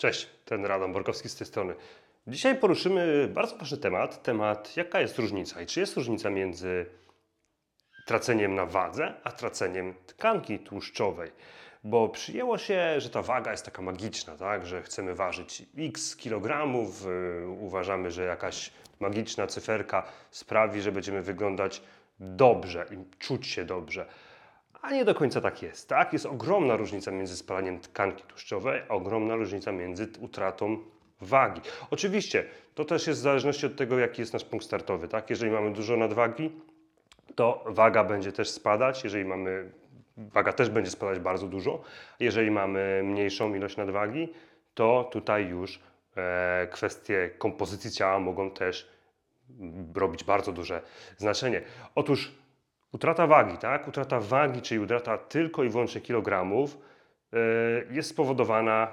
Cześć, ten Radom Borkowski z tej strony. Dzisiaj poruszymy bardzo ważny temat, temat jaka jest różnica i czy jest różnica między traceniem na wadze, a traceniem tkanki tłuszczowej. Bo przyjęło się, że ta waga jest taka magiczna, tak? że chcemy ważyć x kilogramów, yy, uważamy, że jakaś magiczna cyferka sprawi, że będziemy wyglądać dobrze i czuć się dobrze. A nie do końca tak jest. Tak? Jest ogromna różnica między spalaniem tkanki tłuszczowej, a ogromna różnica między utratą wagi. Oczywiście to też jest w zależności od tego, jaki jest nasz punkt startowy. Tak? Jeżeli mamy dużo nadwagi, to waga będzie też spadać. Jeżeli mamy, waga też będzie spadać bardzo dużo. Jeżeli mamy mniejszą ilość nadwagi, to tutaj już e, kwestie kompozycji ciała mogą też robić bardzo duże znaczenie. Otóż Utrata wagi, tak? Utrata wagi, czyli utrata tylko i wyłącznie kilogramów, yy, jest spowodowana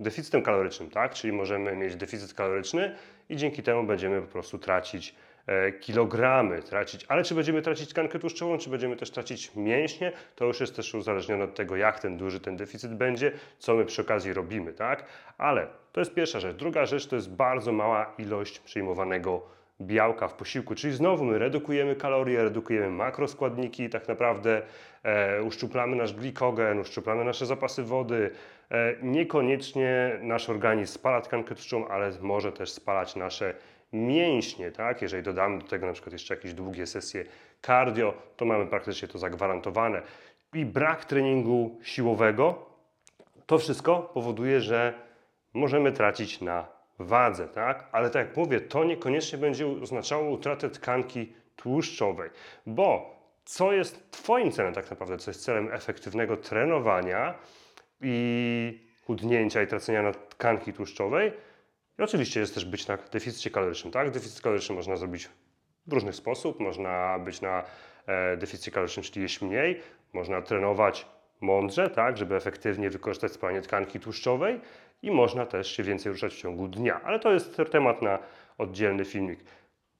deficytem kalorycznym, tak? Czyli możemy mieć deficyt kaloryczny i dzięki temu będziemy po prostu tracić e, kilogramy, tracić, ale czy będziemy tracić tkankę tłuszczową, czy będziemy też tracić mięśnie, to już jest też uzależnione od tego, jak ten duży ten deficyt będzie, co my przy okazji robimy, tak? Ale to jest pierwsza rzecz. Druga rzecz to jest bardzo mała ilość przyjmowanego białka w posiłku, czyli znowu my redukujemy kalorie, redukujemy makroskładniki, tak naprawdę e, uszczuplamy nasz glikogen, uszczuplamy nasze zapasy wody. E, niekoniecznie nasz organizm spala tkankę tłuszczową, ale może też spalać nasze mięśnie, tak? Jeżeli dodamy do tego na przykład jeszcze jakieś długie sesje cardio, to mamy praktycznie to zagwarantowane. I brak treningu siłowego, to wszystko powoduje, że możemy tracić na wadze, tak? Ale tak jak mówię, to niekoniecznie będzie oznaczało utratę tkanki tłuszczowej, bo co jest Twoim celem tak naprawdę, co jest celem efektywnego trenowania i chudnięcia i tracenia na tkanki tłuszczowej? I oczywiście jest też być na deficycie kalorycznym, tak? Deficyt kaloryczny można zrobić w różny sposób. Można być na e, deficycie kalorycznym, czyli jeść mniej. Można trenować mądrze, tak? Żeby efektywnie wykorzystać spalanie tkanki tłuszczowej i można też się więcej ruszać w ciągu dnia. Ale to jest temat na oddzielny filmik.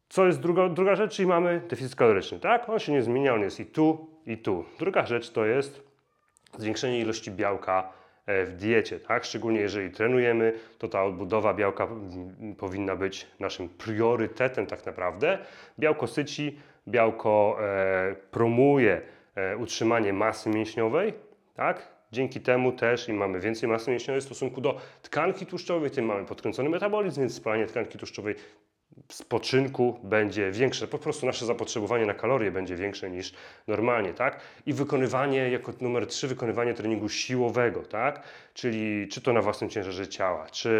Co jest druga, druga rzecz, czyli mamy deficyt kaloryczny, tak? On się nie zmienia, on jest i tu, i tu. Druga rzecz to jest zwiększenie ilości białka e, w diecie, tak? Szczególnie jeżeli trenujemy, to ta odbudowa białka powinna być naszym priorytetem tak naprawdę. Białko syci, białko e, promuje e, utrzymanie masy mięśniowej, tak? Dzięki temu też im mamy więcej masy mięśniowej w stosunku do tkanki tłuszczowej, tym mamy podkręcony metabolizm, więc spalanie tkanki tłuszczowej spoczynku będzie większe. Po prostu nasze zapotrzebowanie na kalorie będzie większe niż normalnie, tak? I wykonywanie, jako numer 3, wykonywanie treningu siłowego, tak? Czyli czy to na własnym ciężarze ciała, czy,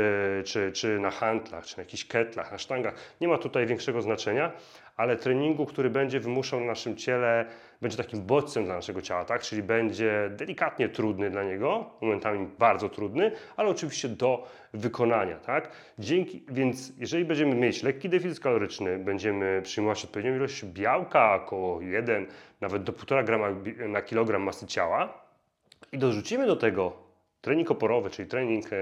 czy, czy na handlach, czy na jakichś ketlach, na sztangach. Nie ma tutaj większego znaczenia, ale treningu, który będzie wymuszał na naszym ciele, będzie takim bodźcem dla naszego ciała, tak? Czyli będzie delikatnie trudny dla niego, momentami bardzo trudny, ale oczywiście do wykonania, tak? Dzięki, więc jeżeli będziemy mieć lekki deficyt kaloryczny, będziemy przyjmować odpowiednią ilość białka, około 1, nawet do 1,5 grama na kilogram masy ciała i dorzucimy do tego trening oporowy, czyli trening e,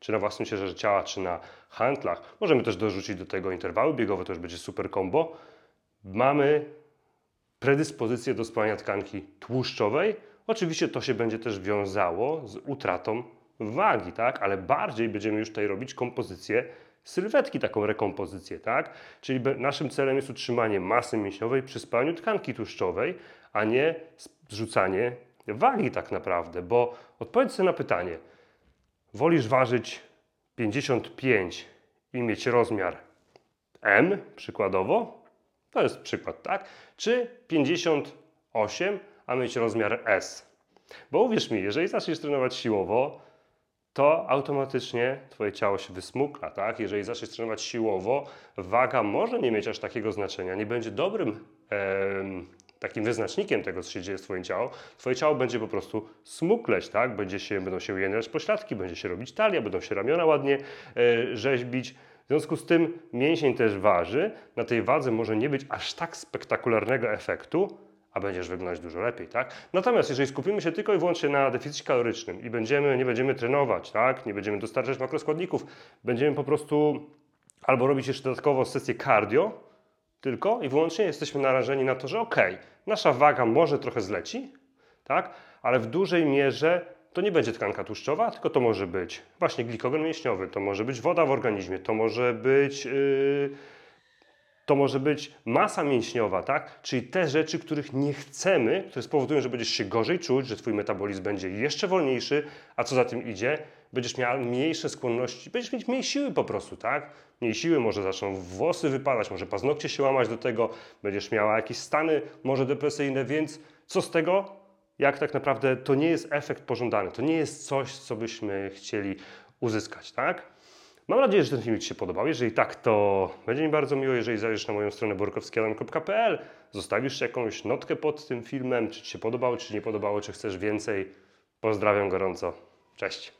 czy na własnym ciężarze ciała, czy na handlach. Możemy też dorzucić do tego interwały biegowe, to już będzie super combo. Mamy predyspozycję do spalania tkanki tłuszczowej. Oczywiście to się będzie też wiązało z utratą wagi, tak? Ale bardziej będziemy już tutaj robić kompozycję sylwetki, taką rekompozycję, tak? Czyli naszym celem jest utrzymanie masy mięśniowej przy spalaniu tkanki tłuszczowej, a nie zrzucanie wagi tak naprawdę, bo odpowiedz sobie na pytanie, wolisz ważyć 55 i mieć rozmiar M przykładowo, to jest przykład, tak? Czy 58, a mieć rozmiar S. Bo uwierz mi, jeżeli zaczniesz trenować siłowo, to automatycznie Twoje ciało się wysmukla, tak? Jeżeli zaczniesz trenować siłowo, waga może nie mieć aż takiego znaczenia, nie będzie dobrym takim wyznacznikiem tego, co się dzieje z Twoim ciałem. Twoje ciało będzie po prostu smukleć, tak? Będzie się, będą się ujędzać pośladki, będzie się robić talia, będą się ramiona ładnie e, rzeźbić. W związku z tym mięsień też waży. Na tej wadze może nie być aż tak spektakularnego efektu, a będziesz wyglądać dużo lepiej, tak? Natomiast jeżeli skupimy się tylko i wyłącznie na deficycie kalorycznym i będziemy, nie będziemy trenować, tak? Nie będziemy dostarczać makroskładników, będziemy po prostu albo robić jeszcze dodatkowo sesję cardio, tylko i wyłącznie jesteśmy narażeni na to, że ok, nasza waga może trochę zleci, tak? Ale w dużej mierze to nie będzie tkanka tłuszczowa, tylko to może być właśnie glikogen mięśniowy, to może być woda w organizmie, to może być, yy, to może być masa mięśniowa, tak? Czyli te rzeczy, których nie chcemy, które spowodują, że będziesz się gorzej czuć, że twój metabolizm będzie jeszcze wolniejszy, a co za tym idzie, będziesz miał mniejsze skłonności, będziesz mieć mniej siły po prostu, tak? Mniej siły, może zaczną włosy wypadać, może paznokcie się łamać do tego, będziesz miała jakieś stany może depresyjne, więc co z tego? Jak tak naprawdę to nie jest efekt pożądany, to nie jest coś, co byśmy chcieli uzyskać, tak? Mam nadzieję, że ten filmik Ci się podobał. Jeżeli tak, to będzie mi bardzo miło, jeżeli zajrzysz na moją stronę borkowskiadam.pl, zostawisz jakąś notkę pod tym filmem, czy Ci się podobało, czy nie podobało, czy chcesz więcej. Pozdrawiam gorąco. Cześć.